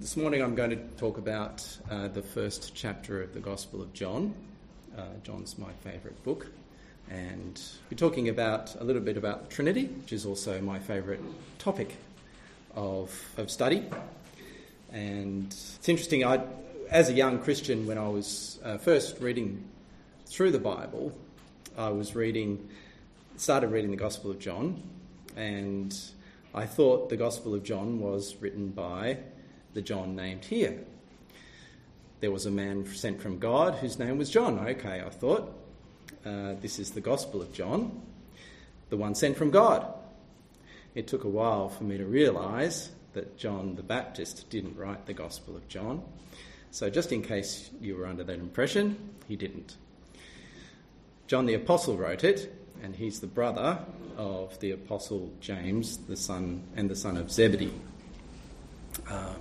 This morning I'm going to talk about uh, the first chapter of the Gospel of John. Uh, John's my favourite book. And we're talking about a little bit about the Trinity, which is also my favourite topic of, of study. And it's interesting, I, as a young Christian, when I was uh, first reading through the Bible, I was reading, started reading the Gospel of John, and I thought the Gospel of John was written by the John named here. There was a man sent from God whose name was John. Okay, I thought. Uh, this is the Gospel of John, the one sent from God. It took a while for me to realise that John the Baptist didn't write the Gospel of John. So, just in case you were under that impression, he didn't. John the Apostle wrote it, and he's the brother of the Apostle James, the son and the son of Zebedee. Uh,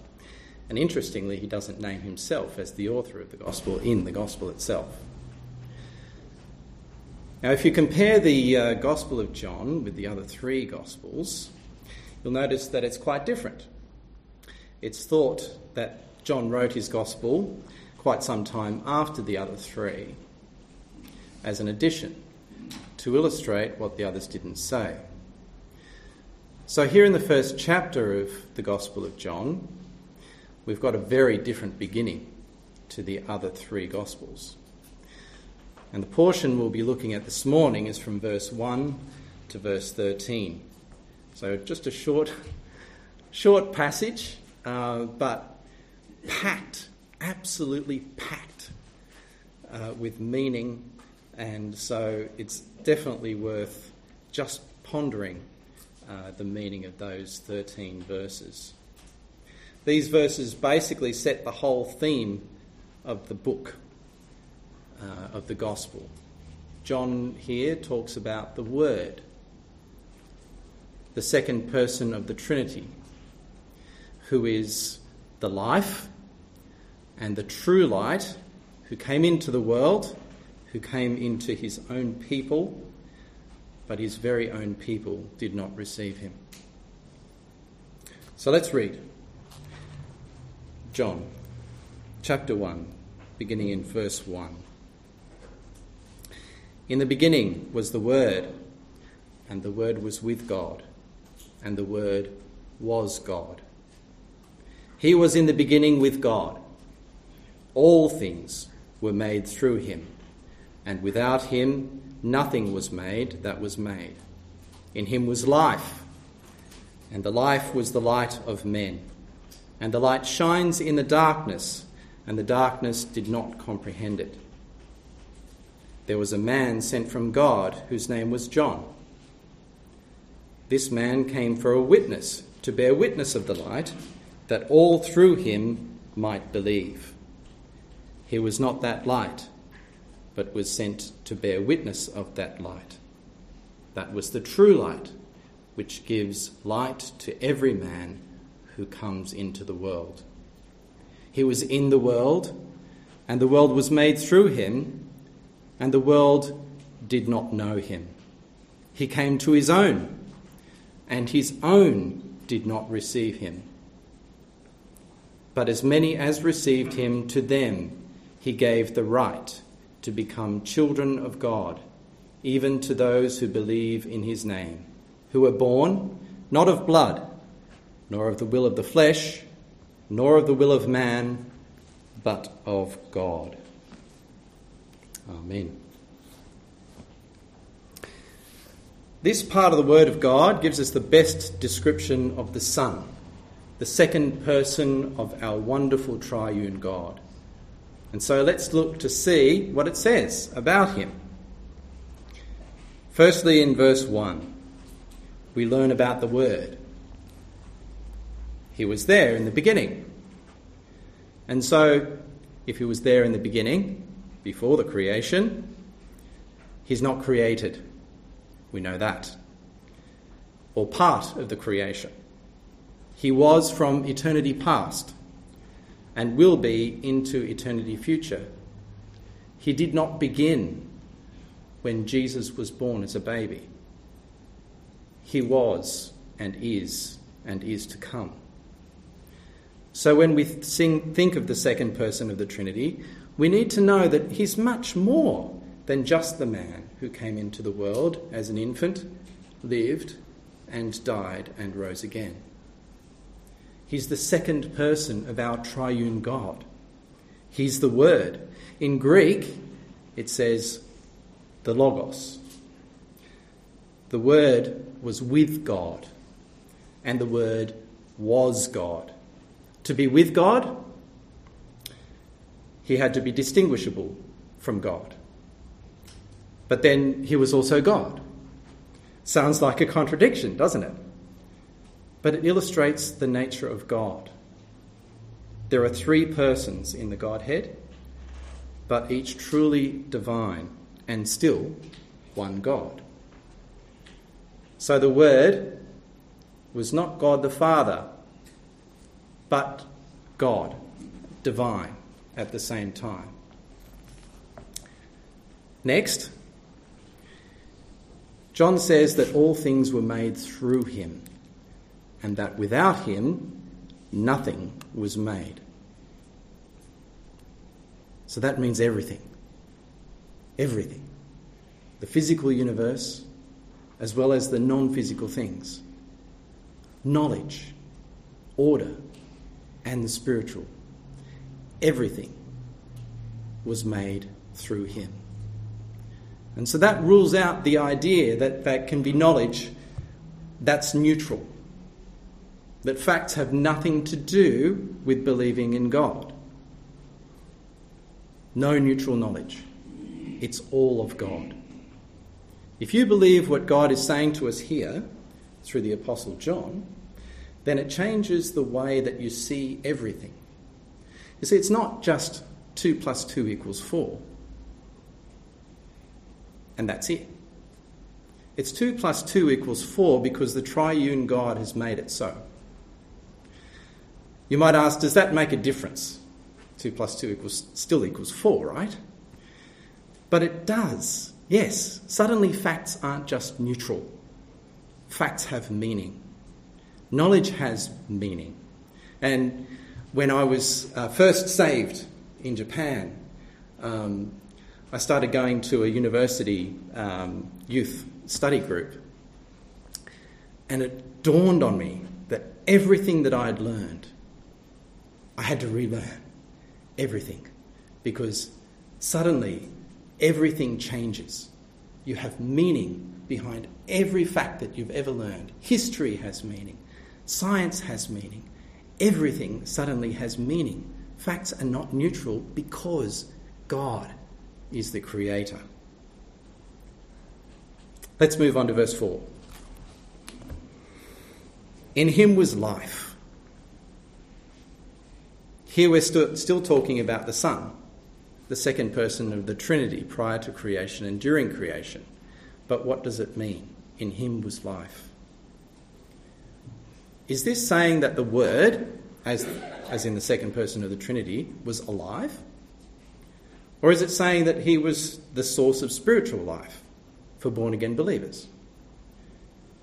and interestingly, he doesn't name himself as the author of the gospel in the gospel itself. Now, if you compare the uh, Gospel of John with the other three Gospels, you'll notice that it's quite different. It's thought that John wrote his Gospel quite some time after the other three as an addition to illustrate what the others didn't say. So, here in the first chapter of the Gospel of John, we've got a very different beginning to the other three Gospels. And the portion we'll be looking at this morning is from verse 1 to verse 13. So just a short, short passage, uh, but packed, absolutely packed uh, with meaning. And so it's definitely worth just pondering uh, the meaning of those 13 verses. These verses basically set the whole theme of the book, uh, of the gospel. John here talks about the Word, the second person of the Trinity, who is the life and the true light, who came into the world, who came into his own people, but his very own people did not receive him. So let's read. John chapter 1, beginning in verse 1. In the beginning was the Word, and the Word was with God, and the Word was God. He was in the beginning with God. All things were made through him, and without him nothing was made that was made. In him was life, and the life was the light of men. And the light shines in the darkness, and the darkness did not comprehend it. There was a man sent from God whose name was John. This man came for a witness, to bear witness of the light, that all through him might believe. He was not that light, but was sent to bear witness of that light. That was the true light, which gives light to every man who comes into the world. He was in the world, and the world was made through him, and the world did not know him. He came to his own, and his own did not receive him. But as many as received him, to them he gave the right to become children of God, even to those who believe in his name, who were born not of blood nor of the will of the flesh, nor of the will of man, but of God. Amen. This part of the Word of God gives us the best description of the Son, the second person of our wonderful triune God. And so let's look to see what it says about him. Firstly, in verse 1, we learn about the Word. He was there in the beginning. And so, if he was there in the beginning, before the creation, he's not created. We know that. Or part of the creation. He was from eternity past and will be into eternity future. He did not begin when Jesus was born as a baby. He was and is and is to come. So when we sing, think of the second person of the Trinity, we need to know that he's much more than just the man who came into the world as an infant, lived, and died and rose again. He's the second person of our triune God. He's the Word. In Greek, it says the Logos. The Word was with God, and the Word was God. To be with God, he had to be distinguishable from God. But then he was also God. Sounds like a contradiction, doesn't it? But it illustrates the nature of God. There are three persons in the Godhead, but each truly divine and still one God. So the Word was not God the Father, but God, divine at the same time. Next, John says that all things were made through him, and that without him nothing was made. So that means everything. Everything. The physical universe, as well as the non physical things. Knowledge, order, and the spiritual. Everything was made through him. And so that rules out the idea that that can be knowledge that's neutral, that facts have nothing to do with believing in God. No neutral knowledge, it's all of God. If you believe what God is saying to us here through the Apostle John, then it changes the way that you see everything. You see, it's not just 2 plus 2 equals 4, and that's it. It's 2 plus 2 equals 4 because the triune God has made it so. You might ask, does that make a difference? 2 plus 2 equals, still equals 4, right? But it does. Yes, suddenly facts aren't just neutral, facts have meaning. Knowledge has meaning. And when I was uh, first saved in Japan, um, I started going to a university um, youth study group. And it dawned on me that everything that I had learned, I had to relearn. Everything. Because suddenly everything changes. You have meaning behind every fact that you've ever learned. History has meaning, science has meaning. Everything suddenly has meaning. Facts are not neutral because God is the creator. Let's move on to verse 4. In him was life. Here we're st- still talking about the Son the second person of the Trinity prior to creation and during creation. But what does it mean? In him was life. Is this saying that the Word, as, as in the second person of the Trinity, was alive? Or is it saying that he was the source of spiritual life for born again believers?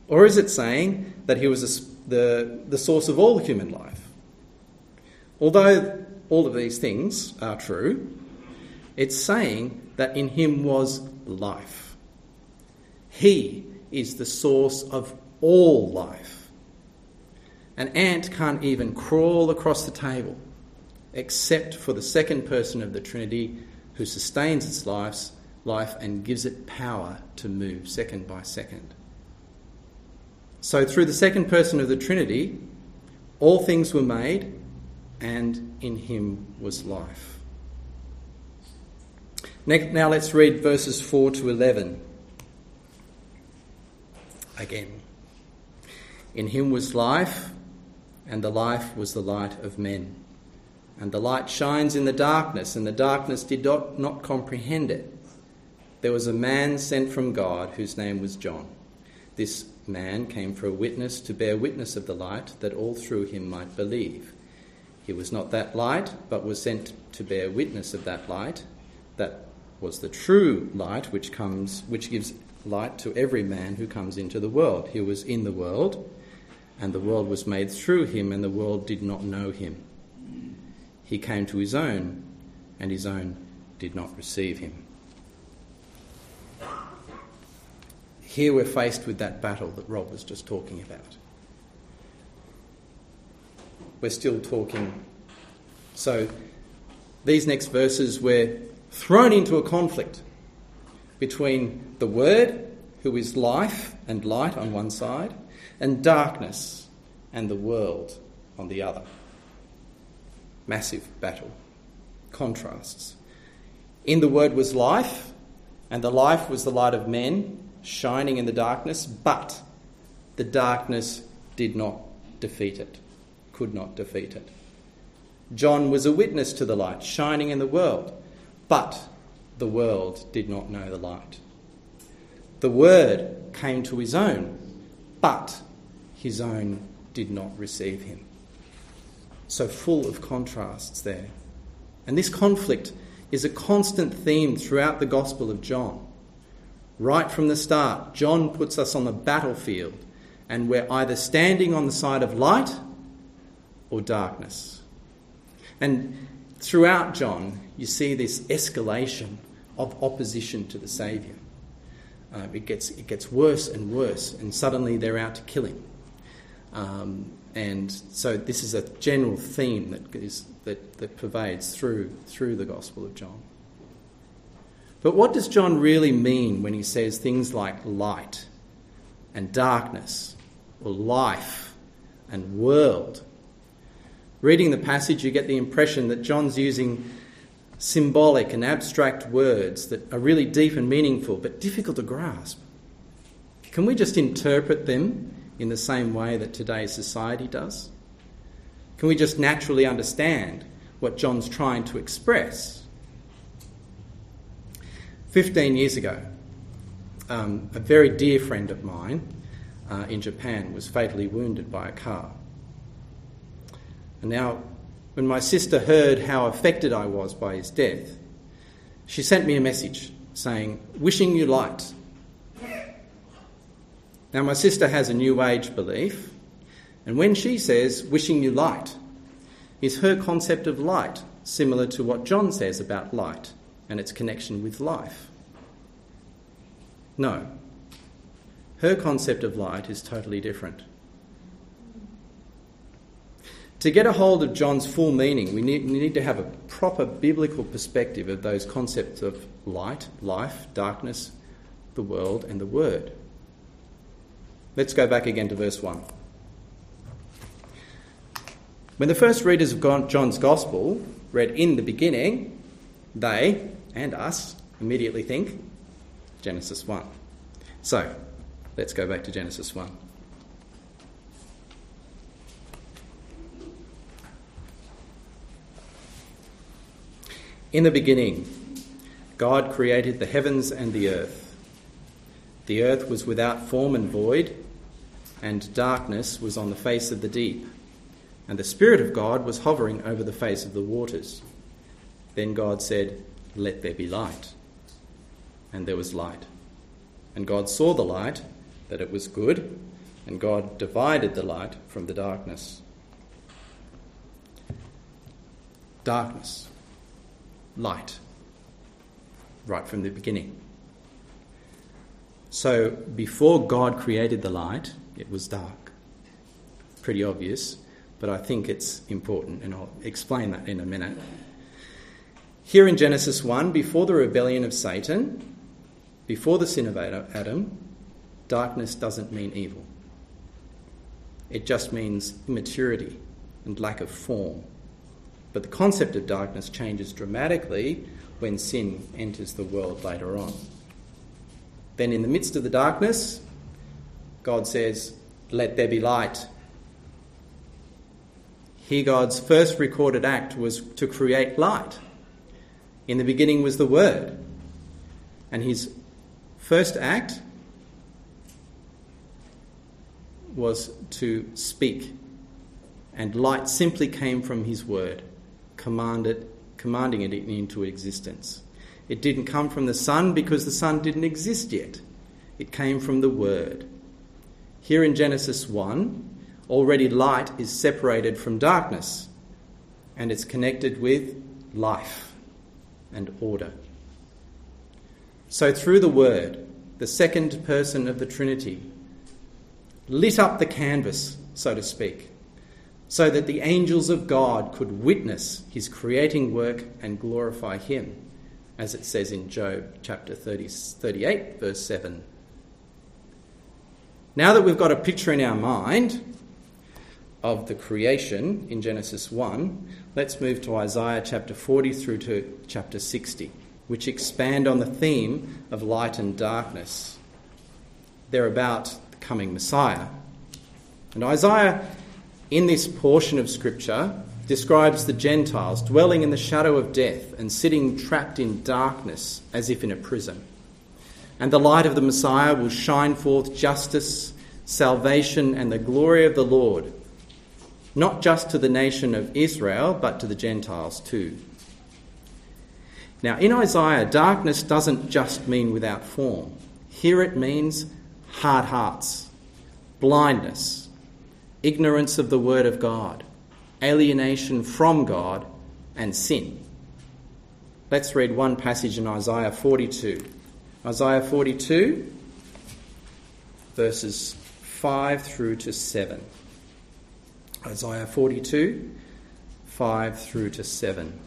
Or is it saying that he was the, the source of all human life? Although all of these things are true, it's saying that in him was life. He is the source of all life. An ant can't even crawl across the table except for the second person of the Trinity who sustains its life, life and gives it power to move second by second. So, through the second person of the Trinity, all things were made, and in him was life. Now let's read verses 4 to 11 again. In him was life, and the life was the light of men. And the light shines in the darkness, and the darkness did not, not comprehend it. There was a man sent from God whose name was John. This man came for a witness to bear witness of the light, that all through him might believe. He was not that light, but was sent to bear witness of that light, that was the true light which comes which gives light to every man who comes into the world. He was in the world, and the world was made through him, and the world did not know him. He came to his own, and his own did not receive him. Here we're faced with that battle that Rob was just talking about. We're still talking. So, these next verses, we're thrown into a conflict between the Word, who is life and light on one side, and darkness and the world on the other. Massive battle. Contrasts. In the Word was life, and the life was the light of men, shining in the darkness, but the darkness did not defeat it, could not defeat it. John was a witness to the light shining in the world, but the world did not know the light. The Word came to his own, but his own did not receive him. So full of contrasts there. And this conflict is a constant theme throughout the Gospel of John. Right from the start, John puts us on the battlefield, and we're either standing on the side of light or darkness. And throughout John, you see this escalation of opposition to the Saviour. Uh, it, gets, it gets worse and worse, and suddenly they're out to kill him. Um, and so this is a general theme that, is, that, that pervades through, through the Gospel of John. But what does John really mean when he says things like light and darkness, or life and world? Reading the passage, you get the impression that John's using symbolic and abstract words that are really deep and meaningful but difficult to grasp. Can we just interpret them in the same way that today's society does? Can we just naturally understand what John's trying to express? 15 years ago, um, a very dear friend of mine uh, in Japan was fatally wounded by a car. And now when my sister heard how affected I was by his death, she sent me a message saying, Wishing you light. Now, my sister has a New Age belief, and when she says, Wishing you light, is her concept of light similar to what John says about light and its connection with life? No. Her concept of light is totally different. To get a hold of John's full meaning, we need, we need to have a proper biblical perspective of those concepts of light, life, darkness, the world, and the Word. Let's go back again to verse 1. When the first readers of John's Gospel read in the beginning, they and us immediately think Genesis 1. So, let's go back to Genesis 1. In the beginning, God created the heavens and the earth. The earth was without form and void, and darkness was on the face of the deep, and the Spirit of God was hovering over the face of the waters. Then God said, Let there be light. And there was light. And God saw the light, that it was good, and God divided the light from the darkness. Darkness light right from the beginning. So before God created the light, it was dark. Pretty obvious, but I think it's important, and I'll explain that in a minute. Here in Genesis 1, before the rebellion of Satan, before the sin of Adam, darkness doesn't mean evil. It just means immaturity and lack of form but the concept of darkness changes dramatically when sin enters the world later on. Then, in the midst of the darkness, God says, Let there be light. Here, God's first recorded act was to create light. In the beginning was the Word. And his first act was to speak. And light simply came from his Word commanded, commanding it into existence. It didn't come from the sun because the sun didn't exist yet. It came from the Word. Here in Genesis 1, already light is separated from darkness. and it's connected with life and order. So, through the Word, the second person of the Trinity lit up the canvas, so to speak, so that the angels of God could witness his creating work and glorify him, as it says in Job chapter 30, 38, verse 7. Now that we've got a picture in our mind of the creation in Genesis 1, let's move to Isaiah chapter 40 through to chapter 60, which expand on the theme of light and darkness. They're about the coming Messiah. And Isaiah in this portion of Scripture describes the Gentiles dwelling in the shadow of death and sitting trapped in darkness as if in a prison. And the light of the Messiah will shine forth justice, salvation, and the glory of the Lord, not just to the nation of Israel, but to the Gentiles too. Now, in Isaiah, darkness doesn't just mean without form. Here it means hard hearts, blindness, ignorance of the Word of God, alienation from God, and sin. Let's read one passage in Isaiah 42. Isaiah 42, verses 5 through to 7. Isaiah 42, 5 through to 7.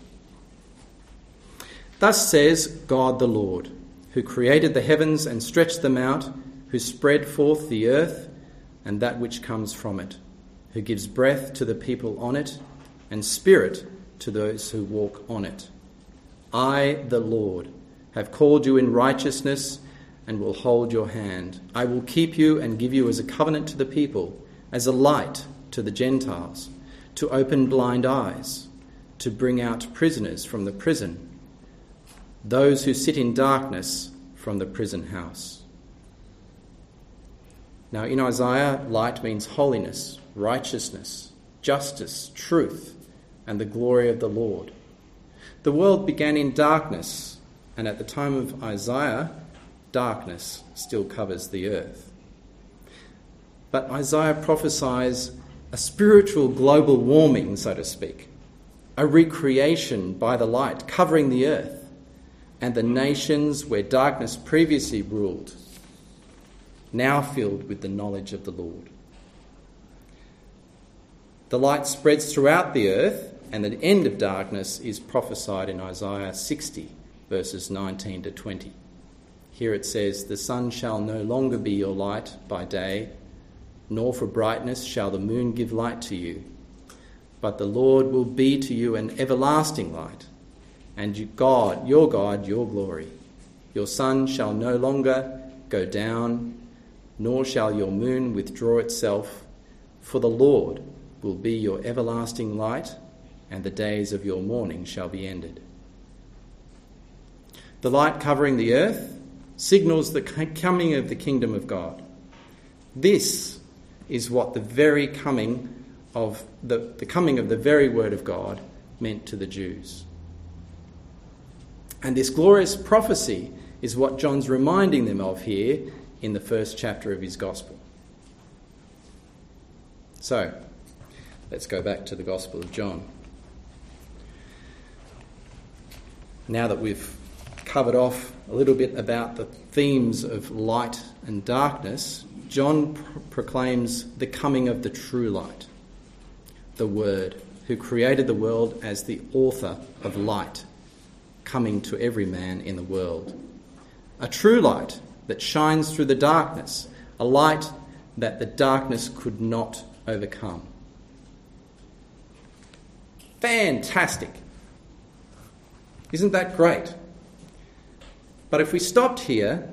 Thus says God the Lord, who created the heavens and stretched them out, who spread forth the earth and that which comes from it who gives breath to the people on it and spirit to those who walk on it. I, the Lord, have called you in righteousness and will hold your hand. I will keep you and give you as a covenant to the people, as a light to the Gentiles, to open blind eyes, to bring out prisoners from the prison, those who sit in darkness from the prison house. Now, in Isaiah, light means holiness, righteousness, justice, truth, and the glory of the Lord. The world began in darkness, and at the time of Isaiah, darkness still covers the earth. But Isaiah prophesies a spiritual global warming, so to speak, a recreation by the light covering the earth and the nations where darkness previously ruled, now filled with the knowledge of the Lord. The light spreads throughout the earth, and the end of darkness is prophesied in Isaiah 60, verses 19 to 20. Here it says, The sun shall no longer be your light by day, nor for brightness shall the moon give light to you. But the Lord will be to you an everlasting light, and God, your God, your glory. Your sun shall no longer go down, nor shall your moon withdraw itself, for the Lord will be your everlasting light, and the days of your mourning shall be ended. The light covering the earth signals the coming of the kingdom of God. This is what the very coming of the, the coming of the very word of God meant to the Jews. And this glorious prophecy is what John's reminding them of here in the first chapter of his gospel. So, Let's go back to the Gospel of John. Now that we've covered off a little bit about the themes of light and darkness, John proclaims the coming of the true light, the Word, who created the world as the author of light, coming to every man in the world. A true light that shines through the darkness, a light that the darkness could not overcome. Fantastic. Isn't that great? But if we stopped here,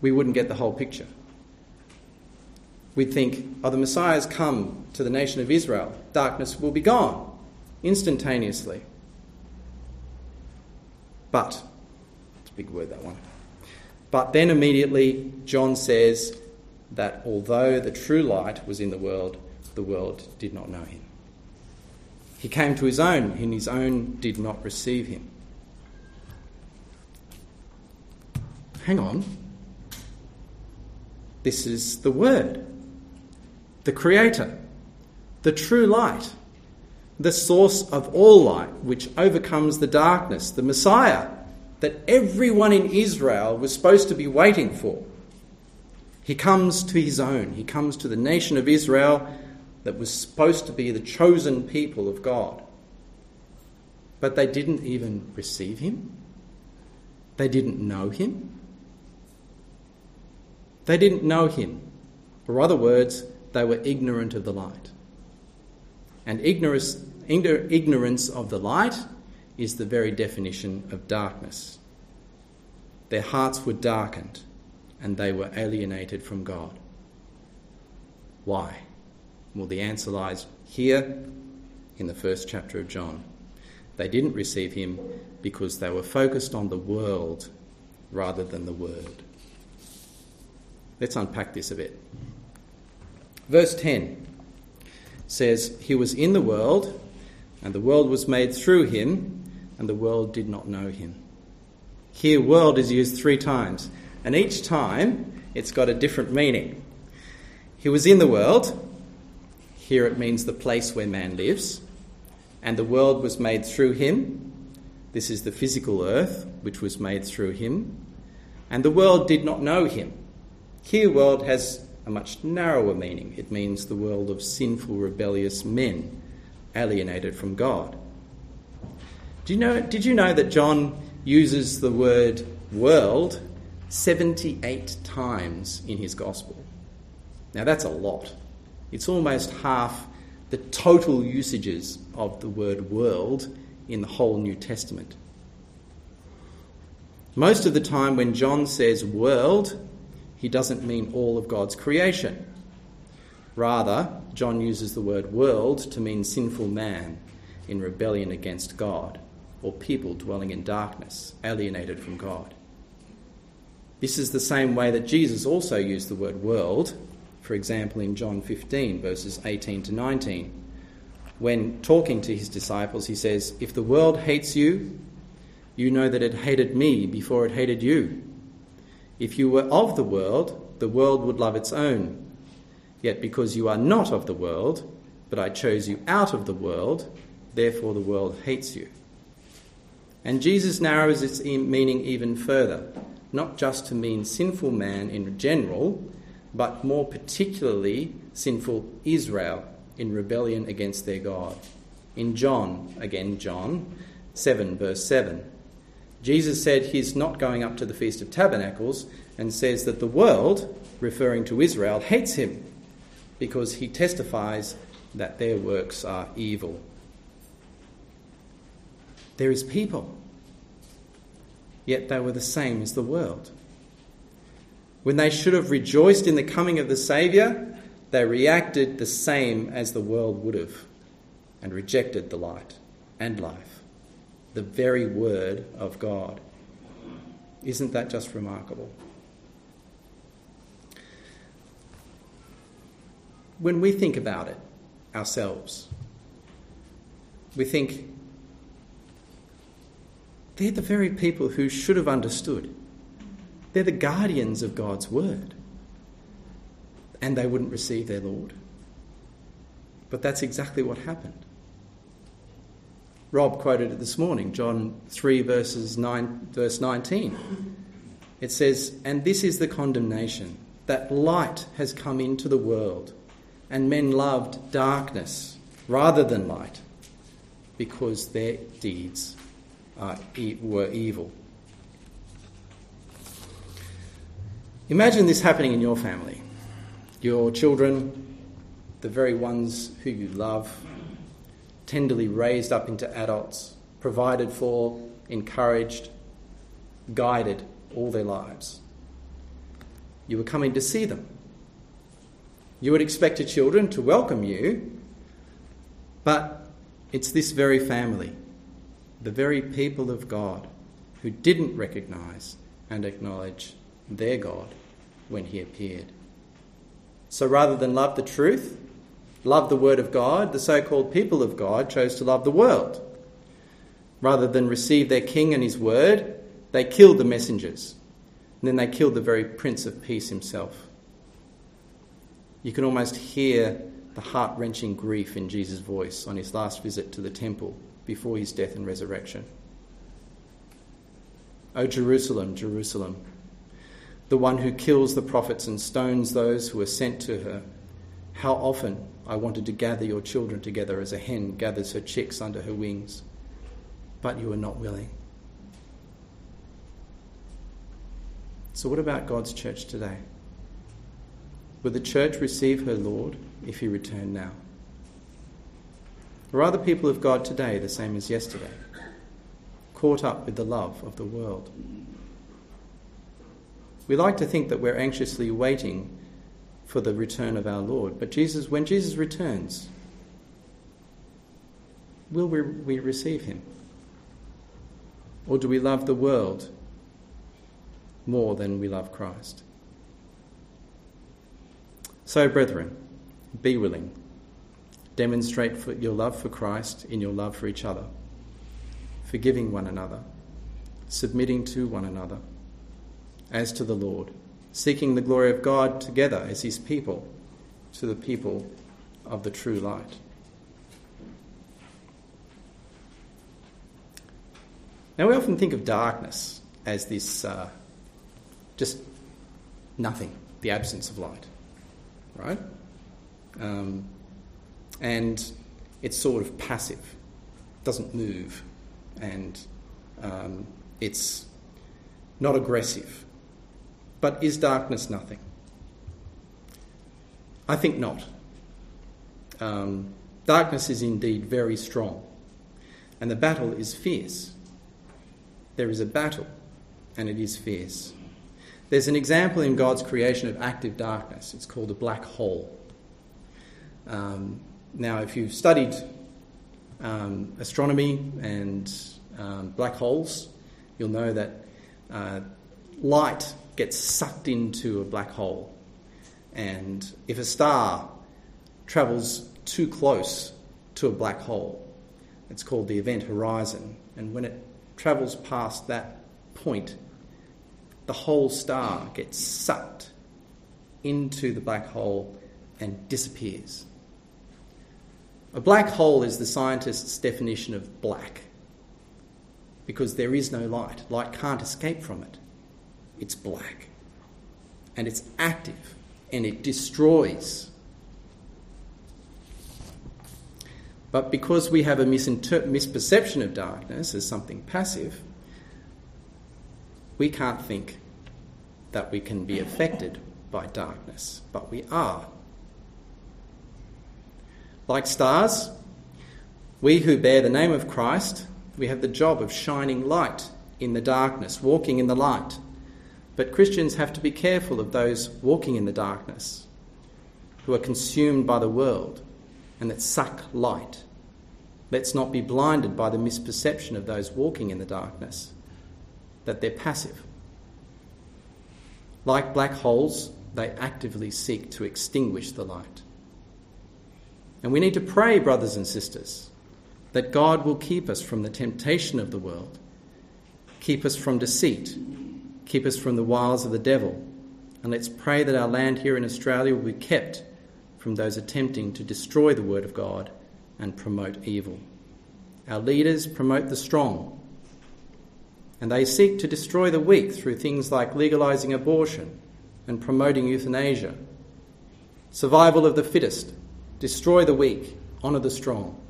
we wouldn't get the whole picture. We'd think, oh, the Messiah's come to the nation of Israel. Darkness will be gone instantaneously. But, it's a big word, that one. But then immediately, John says that although the true light was in the world, the world did not know him. He came to his own, and his own did not receive him. Hang on. This is the Word, the Creator, the true light, the source of all light, which overcomes the darkness, the Messiah that everyone in Israel was supposed to be waiting for. He comes to his own, he comes to the nation of Israel that was supposed to be the chosen people of God. But they didn't even receive him, they didn't know him. They didn't know him. Or other words, they were ignorant of the light. And ignorance, ignorance of the light is the very definition of darkness. Their hearts were darkened and they were alienated from God. Why? Well, the answer lies here in the first chapter of John. They didn't receive him because they were focused on the world rather than the word. Let's unpack this a bit. Verse 10 says, He was in the world, and the world was made through him, and the world did not know him. Here, world is used three times, and each time it's got a different meaning. He was in the world, here it means the place where man lives, and the world was made through him. This is the physical earth, which was made through him, and the world did not know him. Here, world has a much narrower meaning. It means the world of sinful, rebellious men, alienated from God. Do you know, did you know that John uses the word world 78 times in his gospel? Now that's a lot. It's almost half the total usages of the word world in the whole New Testament. Most of the time, when John says world, he doesn't mean all of God's creation. Rather, John uses the word world to mean sinful man in rebellion against God, or people dwelling in darkness, alienated from God. This is the same way that Jesus also used the word world, for example, in John 15, verses 18 to 19. When talking to his disciples, he says, If the world hates you, you know that it hated me before it hated you. If you were of the world, the world would love its own. Yet because you are not of the world, but I chose you out of the world, therefore the world hates you. And Jesus narrows its meaning even further, not just to mean sinful man in general, but more particularly sinful Israel in rebellion against their God. In John, again, John 7, verse 7, Jesus said he's not going up to the Feast of Tabernacles and says that the world, referring to Israel, hates him because he testifies that their works are evil. There is people, yet they were the same as the world. When they should have rejoiced in the coming of the Saviour, they reacted the same as the world would have and rejected the light and life the very word of God. Isn't that just remarkable? When we think about it ourselves, we think they're the very people who should have understood. They're the guardians of God's word. And they wouldn't receive their Lord. But that's exactly what happened. Rob quoted it this morning, John 3, verses 9, verse 19. It says, And this is the condemnation, that light has come into the world, and men loved darkness rather than light, because their deeds were evil. Imagine this happening in your family. Your children, the very ones who you love, tenderly raised up into adults, provided for, encouraged, guided all their lives. You were coming to see them. You would expect your children to welcome you, but it's this very family, the very people of God, who didn't recognize and acknowledge their God when He appeared. So rather than love the truth, love the Word of God, the so called people of God chose to love the world. Rather than receive their King and his Word, they killed the messengers. And then they killed the very Prince of Peace himself. You can almost hear the heart wrenching grief in Jesus' voice on his last visit to the temple before his death and resurrection. O Jerusalem, Jerusalem, the one who kills the prophets and stones those who are sent to her, how often I wanted to gather your children together as a hen gathers her chicks under her wings, but you were not willing. So, what about God's church today? Will the church receive her Lord if he returned now? Or are the people of God today the same as yesterday, caught up with the love of the world? We like to think that we're anxiously waiting for the return of our Lord, but Jesus, when Jesus returns, will we, we receive him? Or do we love the world more than we love Christ? So, brethren, be willing. Demonstrate for your love for Christ in your love for each other, forgiving one another, submitting to one another, as to the Lord, seeking the glory of God together as His people to the people of the true light. Now, we often think of darkness as this uh, just nothing, the absence of light, right? Um, and it's sort of passive, doesn't move, and um, it's not aggressive. But is darkness nothing? I think not. Um, darkness is indeed very strong, and the battle is fierce. There is a battle, and it is fierce. There's an example in God's creation of active darkness. It's called a black hole. Um, now, if you've studied um, astronomy and um, black holes, you'll know that uh, light gets sucked into a black hole. And if a star travels too close to a black hole, it's called the event horizon. And when it travels past that point, the whole star gets sucked into the black hole and disappears. A black hole is the scientist's definition of black because there is no light. Light can't escape from it. It's black. And it's active and it destroys. But because we have a misinter- misperception of darkness as something passive, we can't think that we can be affected by darkness, but we are. Like stars, we who bear the name of Christ, we have the job of shining light in the darkness, walking in the light. But Christians have to be careful of those walking in the darkness, who are consumed by the world and that suck light. Let's not be blinded by the misperception of those walking in the darkness that they're passive. Like black holes, they actively seek to extinguish the light. And we need to pray, brothers and sisters, that God will keep us from the temptation of the world, keep us from deceit, keep us from the wiles of the devil. And let's pray that our land here in Australia will be kept from those attempting to destroy the Word of God and promote evil. Our leaders promote the strong and they seek to destroy the weak through things like legalising abortion and promoting euthanasia. Survival of the fittest, destroy the weak, honour the strong.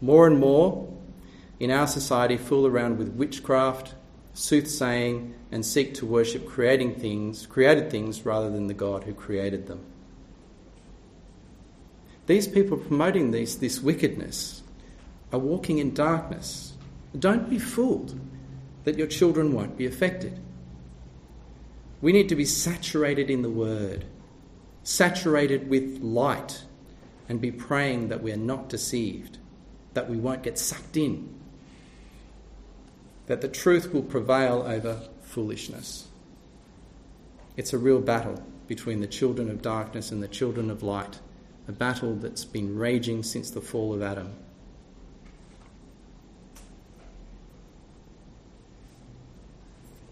More and more in our society fool around with witchcraft, soothsaying, and seek to worship creating things, created things rather than the God who created them. These people promoting these, this wickedness are walking in darkness don't be fooled that your children won't be affected. We need to be saturated in the Word, saturated with light, and be praying that we are not deceived, that we won't get sucked in, that the truth will prevail over foolishness. It's a real battle between the children of darkness and the children of light, a battle that's been raging since the fall of Adam.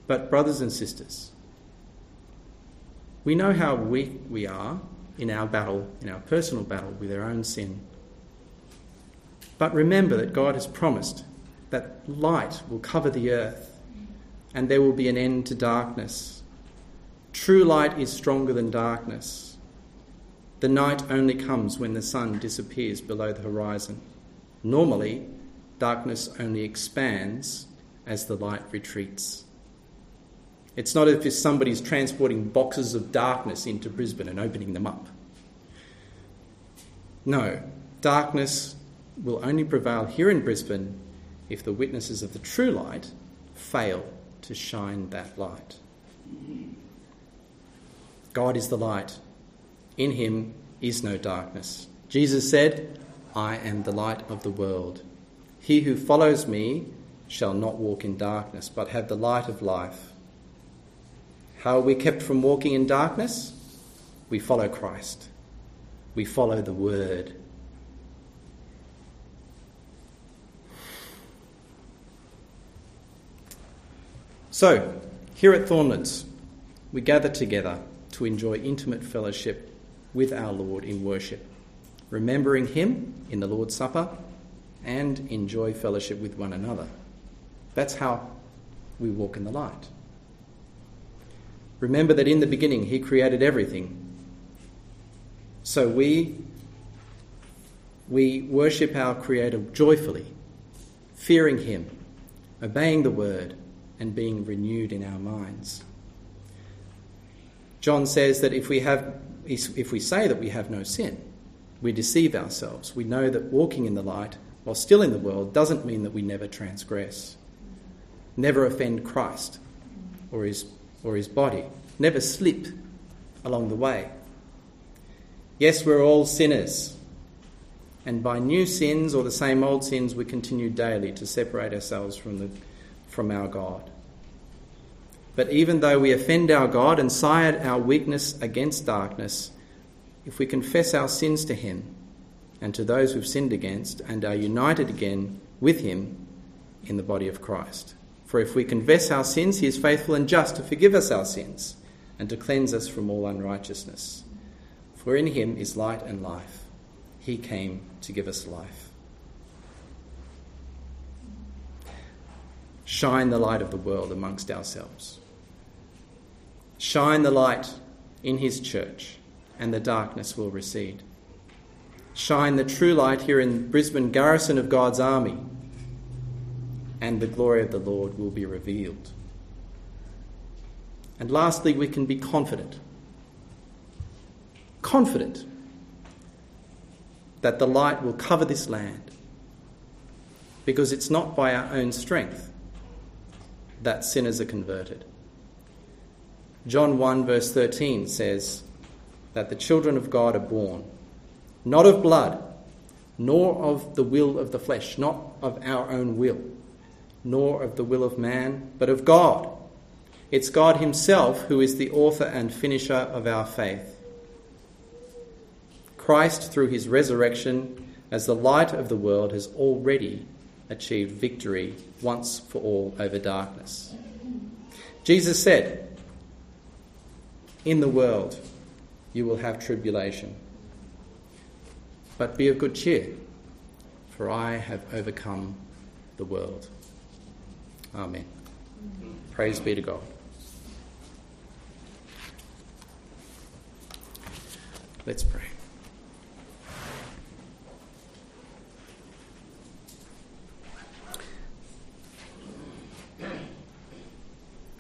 But, brothers and sisters, we know how weak we are in our battle, in our personal battle with our own sin. But remember that God has promised that light will cover the earth and there will be an end to darkness. True light is stronger than darkness. The night only comes when the sun disappears below the horizon. Normally, darkness only expands as the light retreats. It's not as if somebody's transporting boxes of darkness into Brisbane and opening them up. No, darkness will only prevail here in Brisbane if the witnesses of the true light fail to shine that light. God is the light. In him is no darkness. Jesus said, I am the light of the world. He who follows me shall not walk in darkness, but have the light of life. How are we kept from walking in darkness? We follow Christ. We follow the Word. So, here at Thornlands, we gather together to enjoy intimate fellowship with our Lord in worship, remembering Him in the Lord's Supper and enjoy fellowship with one another. That's how we walk in the light. Remember that in the beginning He created everything. So we, we worship our Creator joyfully, fearing Him, obeying the Word, and being renewed in our minds. John says that if we, have, if we say that we have no sin, we deceive ourselves. We know that walking in the light while still in the world doesn't mean that we never transgress, never offend Christ or his, or his body, never slip along the way. Yes, we're all sinners, and by new sins or the same old sins, we continue daily to separate ourselves from, the, from our God. But even though we offend our God and side our weakness against darkness, if we confess our sins to Him and to those we've sinned against and are united again with Him in the body of Christ. For if we confess our sins, He is faithful and just to forgive us our sins and to cleanse us from all unrighteousness. For in Him is light and life. He came to give us life. Shine the light of the world amongst ourselves. Shine the light in his church, and the darkness will recede. Shine the true light here in Brisbane, garrison of God's army, and the glory of the Lord will be revealed. And lastly, we can be confident. Confident that the light will cover this land because it's not by our own strength that sinners are converted. John 1, verse 13 says that the children of God are born, not of blood, nor of the will of the flesh, not of our own will, nor of the will of man, but of God. It's God Himself who is the author and finisher of our faith. Christ, through His resurrection as the light of the world, has already achieved victory once for all over darkness. Jesus said, in the world you will have tribulation. But be of good cheer, for I have overcome the world. Amen. Praise be to God. Let's pray.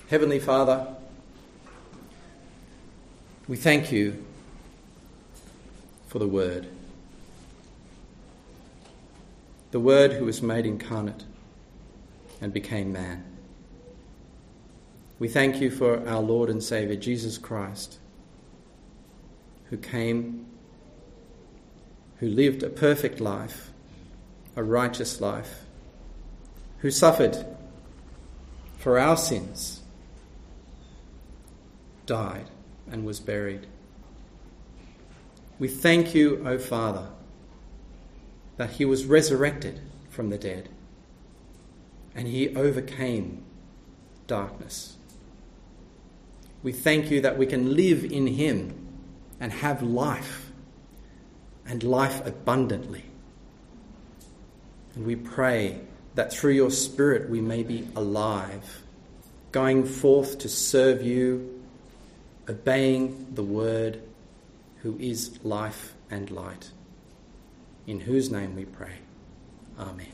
Heavenly Father, we thank you for the Word. The Word who was made incarnate and became man. We thank you for our Lord and Saviour, Jesus Christ, who came, who lived a perfect life, a righteous life, who suffered for our sins, died and was buried. We thank you, O Father, that he was resurrected from the dead and he overcame darkness. We thank you that we can live in him and have life, and life abundantly. And we pray that through your Spirit we may be alive, going forth to serve you, obeying the Word, who is life and light. In whose name we pray. Amen.